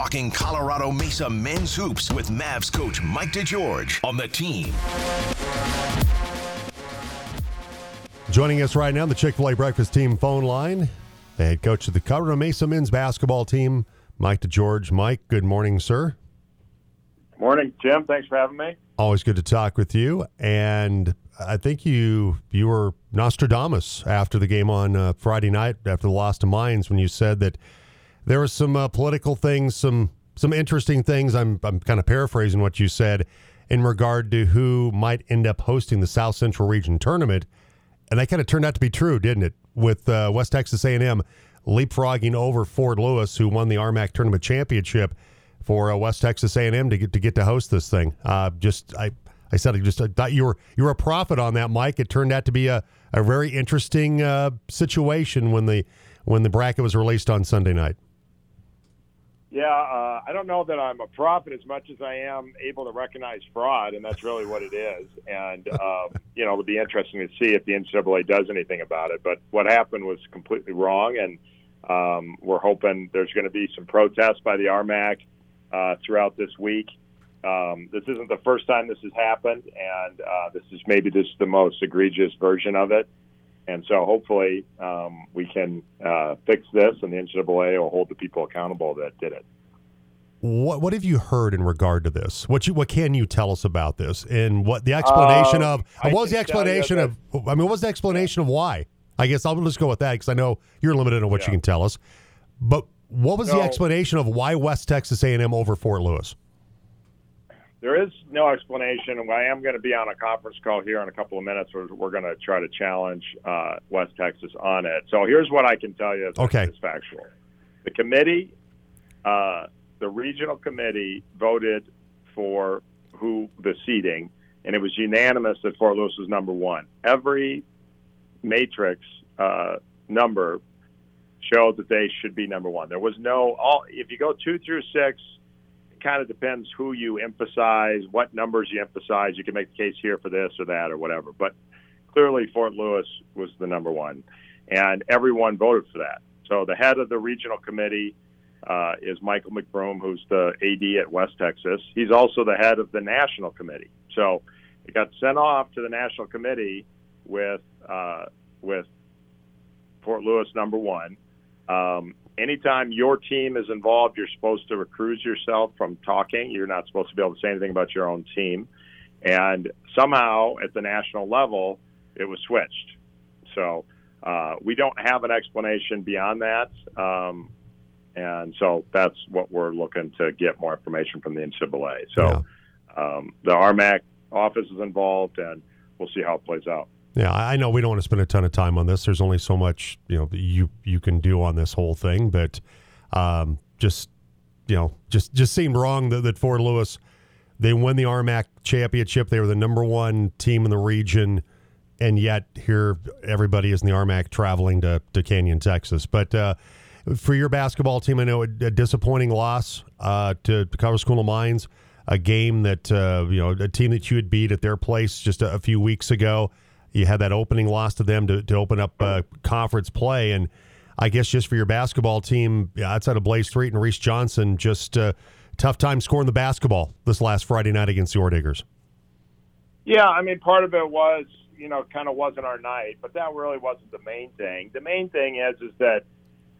talking Colorado Mesa men's hoops with Mavs coach Mike DeGeorge on the team. Joining us right now, the Chick fil A breakfast team phone line, the head coach of the Colorado Mesa men's basketball team, Mike DeGeorge. Mike, good morning, sir. Morning, Jim. Thanks for having me. Always good to talk with you. And I think you you were Nostradamus after the game on uh, Friday night after the loss to Mines when you said that there were some uh, political things, some some interesting things. I'm I'm kind of paraphrasing what you said in regard to who might end up hosting the South Central Region tournament, and that kind of turned out to be true, didn't it? With uh, West Texas A&M leapfrogging over Fort Lewis, who won the RMAC tournament championship for uh, West Texas A&M to get to get to host this thing. Uh, just I I said I just I thought you were you were a prophet on that, Mike. It turned out to be a, a very interesting uh, situation when the when the bracket was released on Sunday night. Yeah, uh, I don't know that I'm a prophet as much as I am able to recognize fraud, and that's really what it is. And um, you know, it'll be interesting to see if the NCAA does anything about it. But what happened was completely wrong, and um, we're hoping there's going to be some protests by the RMAC uh, throughout this week. Um, this isn't the first time this has happened, and uh, this is maybe this the most egregious version of it. And so hopefully um, we can uh, fix this, and the NCAA will hold the people accountable that did it. What what have you heard in regard to this? What you what can you tell us about this? And what the explanation Um, of what was the explanation of? I mean, what was the explanation of why? I guess I'll just go with that because I know you're limited on what you can tell us. But what was the explanation of why West Texas A&M over Fort Lewis? There is no explanation, I am going to be on a conference call here in a couple of minutes where we're going to try to challenge uh, West Texas on it. So here's what I can tell you Okay. is factual. The committee, uh, the regional committee, voted for who the seating, and it was unanimous that Fort Lewis was number one. Every matrix uh, number showed that they should be number one. There was no all. If you go two through six, it kind of depends who you emphasize, what numbers you emphasize. You can make the case here for this or that or whatever. But clearly, Fort Lewis was the number one, and everyone voted for that. So the head of the regional committee uh, is Michael McBroom, who's the AD at West Texas. He's also the head of the national committee. So it got sent off to the national committee with uh, with Fort Lewis number one. Um, anytime your team is involved, you're supposed to recuse yourself from talking. You're not supposed to be able to say anything about your own team. And somehow at the national level, it was switched. So uh, we don't have an explanation beyond that. Um, and so that's what we're looking to get more information from the NCAA. So um, the RMAC office is involved, and we'll see how it plays out. Yeah, I know we don't want to spend a ton of time on this. There's only so much you know you you can do on this whole thing, but um, just you know, just just seemed wrong that, that Fort Lewis they won the RMAC championship. They were the number one team in the region, and yet here everybody is in the RMAC traveling to to Canyon, Texas. But uh, for your basketball team, I know a, a disappointing loss uh, to, to School of Mines, a game that uh, you know a team that you had beat at their place just a, a few weeks ago. You had that opening loss to them to, to open up uh, conference play, and I guess just for your basketball team outside of Blaze Street and Reese Johnson, just uh, tough time scoring the basketball this last Friday night against the Orediggers. Yeah, I mean, part of it was, you know, kind of wasn't our night, but that really wasn't the main thing. The main thing is, is that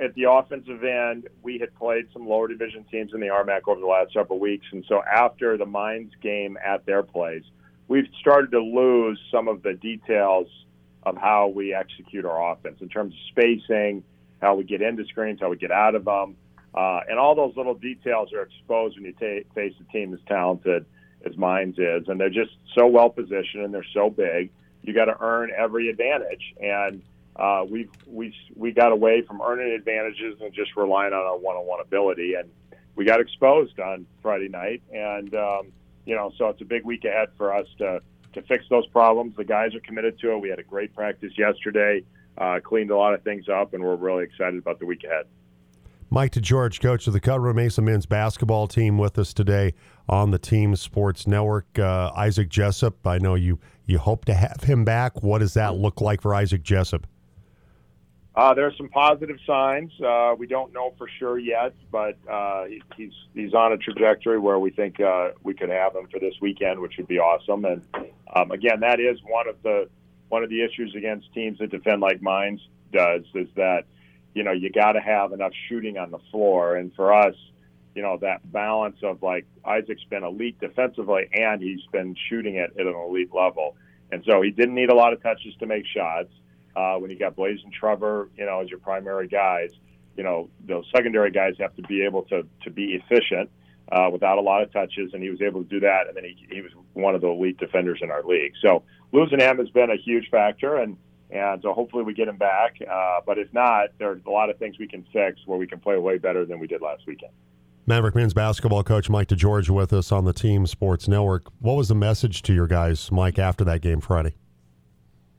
at the offensive end, we had played some lower division teams in the RMAC over the last several weeks, and so after the Mines game at their place, we've started to lose some of the details of how we execute our offense in terms of spacing, how we get into screens, how we get out of them, uh, and all those little details are exposed when you ta face a team as talented as Mines is, and they're just so well positioned and they're so big. You got to earn every advantage, and uh, we we we got away from earning advantages and just relying on our one-on-one ability, and we got exposed on Friday night, and um, you know, so it's a big week ahead for us to to fix those problems. The guys are committed to it. We had a great practice yesterday, uh, cleaned a lot of things up, and we're really excited about the week ahead. Mike DeGeorge, coach of the Colorado Mesa men's basketball team, with us today on the Team Sports Network. Uh, Isaac Jessup, I know you you hope to have him back. What does that look like for Isaac Jessup? Uh, there are some positive signs. Uh, we don't know for sure yet, but uh, he's he's on a trajectory where we think uh, we could have him for this weekend, which would be awesome. And um, again, that is one of the one of the issues against teams that defend like Mines does is that you know you got to have enough shooting on the floor, and for us, you know that balance of like Isaac's been elite defensively and he's been shooting it at an elite level, and so he didn't need a lot of touches to make shots uh, when you got Blaze and Trevor, you know, as your primary guys, you know, those secondary guys have to be able to to be efficient uh, without a lot of touches, and he was able to do that. And then he he was one of the elite defenders in our league. So losing him has been a huge factor, and and so hopefully we get him back. Uh, but if not, there's a lot of things we can fix where we can play way better than we did last weekend. Maverick men's basketball coach Mike DeGeorge with us on the Team Sports Network. What was the message to your guys, Mike, after that game Friday?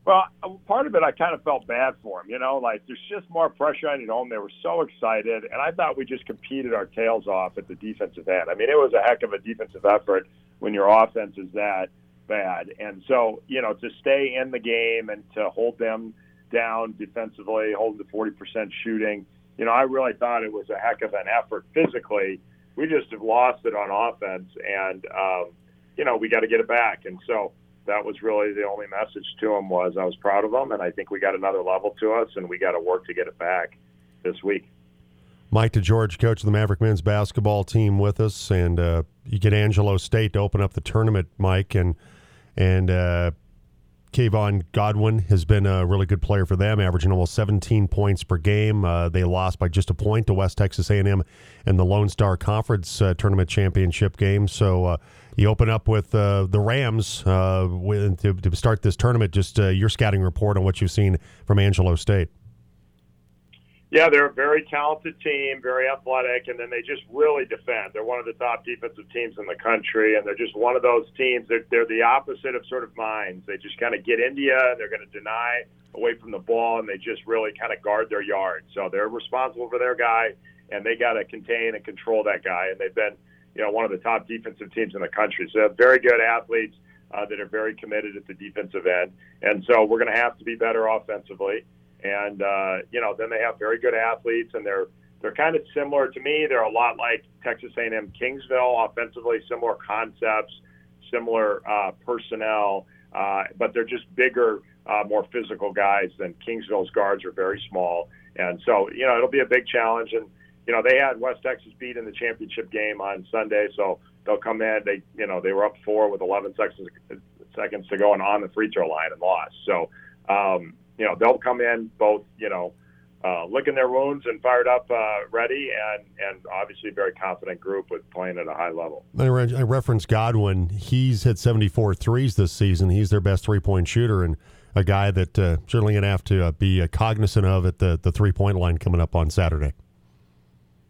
Well, part of it, I kind of felt bad for him. You know, like there's just more pressure on at home. They were so excited, and I thought we just competed our tails off at the defensive end. I mean, it was a heck of a defensive effort when your offense is that bad. And so, you know, to stay in the game and to hold them down defensively, hold the 40% shooting, you know, I really thought it was a heck of an effort physically. We just have lost it on offense, and um, you know, we got to get it back. And so that was really the only message to him was I was proud of him, and I think we got another level to us, and we got to work to get it back this week. Mike DeGeorge, coach of the Maverick men's basketball team, with us, and uh, you get Angelo State to open up the tournament, Mike, and and uh, Kayvon Godwin has been a really good player for them, averaging almost 17 points per game. Uh, they lost by just a point to West Texas A&M in the Lone Star Conference uh, tournament championship game. So uh, you open up with uh, the Rams uh, to, to, start this tournament. Just uh, your scouting report on what you've seen from Angelo State. Yeah, they're a very talented team, very athletic, and then they just really defend. They're one of the top defensive teams in the country, and they're just one of those teams. They're, they're the opposite of sort of Mines. They just kind of get you, and they're going to deny away from the ball, and they just really kind of guard their yard. So they're responsible for their guy, and they got to contain and control that guy. And they've been – you know, one of the top defensive teams in the country. So they have very good athletes uh, that are very committed at the defensive end. And so we're going to have to be better offensively. And, uh, you know, then they have very good athletes and they're, they're kind of similar to me. They're a lot like Texas A&M Kingsville offensively, similar concepts, similar uh, personnel, uh, but they're just bigger, uh, more physical guys than Kingsville's guards are very small. And so, you know, it'll be a big challenge. And, you know, they had West Texas beat in the championship game on Sunday, so they'll come in. They, you know, they were up four with 11 seconds seconds to go and on the free throw line and lost. So, um, you know, they'll come in both, you know, uh, licking their wounds and fired up, uh, ready, and and obviously a very confident group with playing at a high level. I, re- I referenced Godwin. He's hit 74 threes this season. He's their best three point shooter and a guy that uh, certainly going to have to uh, be cognizant of at the, the three point line coming up on Saturday.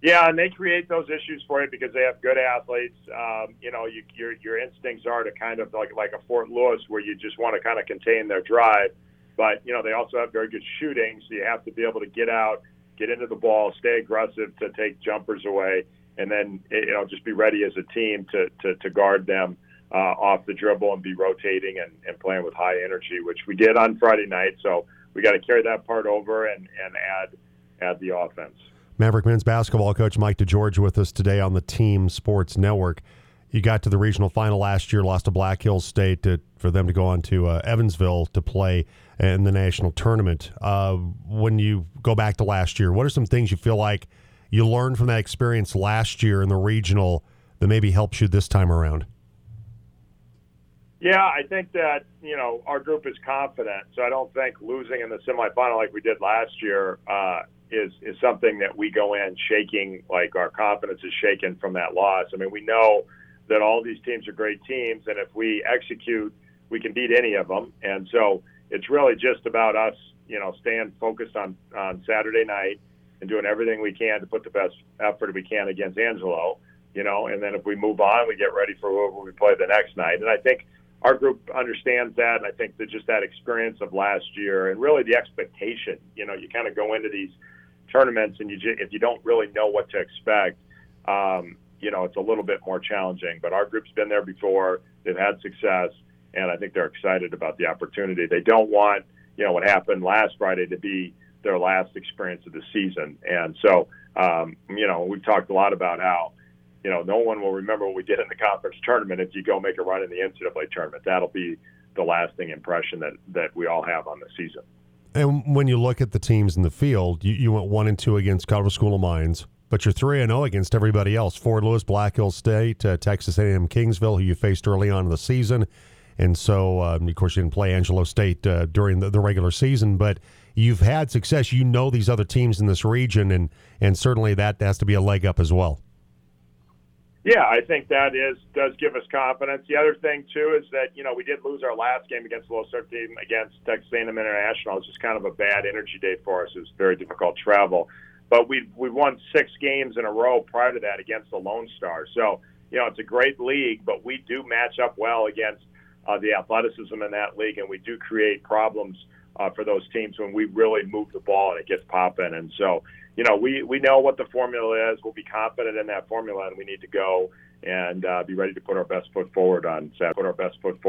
Yeah, and they create those issues for you because they have good athletes. Um, you know, you, your your instincts are to kind of like like a Fort Lewis where you just want to kind of contain their drive, but you know they also have very good shooting, so you have to be able to get out, get into the ball, stay aggressive to take jumpers away, and then you know just be ready as a team to to, to guard them uh, off the dribble and be rotating and, and playing with high energy, which we did on Friday night. So we got to carry that part over and and add add the offense. Maverick men's basketball coach Mike DeGeorge with us today on the Team Sports Network. You got to the regional final last year, lost to Black Hills State to, for them to go on to uh, Evansville to play in the national tournament. Uh, when you go back to last year, what are some things you feel like you learned from that experience last year in the regional that maybe helps you this time around? Yeah, I think that you know our group is confident, so I don't think losing in the semifinal like we did last year uh, is is something that we go in shaking like our confidence is shaken from that loss. I mean, we know that all these teams are great teams, and if we execute, we can beat any of them. And so it's really just about us, you know, staying focused on on Saturday night and doing everything we can to put the best effort we can against Angelo. You know, and then if we move on, we get ready for whoever we play the next night. And I think our group understands that. And I think that just that experience of last year and really the expectation, you know, you kind of go into these tournaments, and you if you don't really know what to expect, um, you know, it's a little bit more challenging. But our group's been there before; they've had success, and I think they're excited about the opportunity. They don't want, you know, what happened last Friday to be their last experience of the season. And so, um, you know, we've talked a lot about how, you know, no one will remember what we did in the conference tournament if you go make a run in the NCAA tournament. That'll be the lasting impression that, that we all have on the season. And when you look at the teams in the field, you, you went one and two against Colorado School of Mines, but you're three and zero oh against everybody else: Fort Lewis, Black Hills State, uh, Texas A&M, Kingsville, who you faced early on in the season, and so um, of course you didn't play Angelo State uh, during the, the regular season, but you've had success. You know these other teams in this region, and and certainly that has to be a leg up as well. Yeah, I think that is does give us confidence. The other thing too is that you know we did lose our last game against the Lone Star team against Texas A&M International. It's just kind of a bad energy day for us. It was very difficult travel, but we we won six games in a row prior to that against the Lone Star. So you know it's a great league, but we do match up well against uh, the athleticism in that league, and we do create problems uh, for those teams when we really move the ball and it gets popping. And so, you know, we, we know what the formula is. We'll be confident in that formula, and we need to go and uh, be ready to put our best foot forward on Saturday. Put our best foot forward.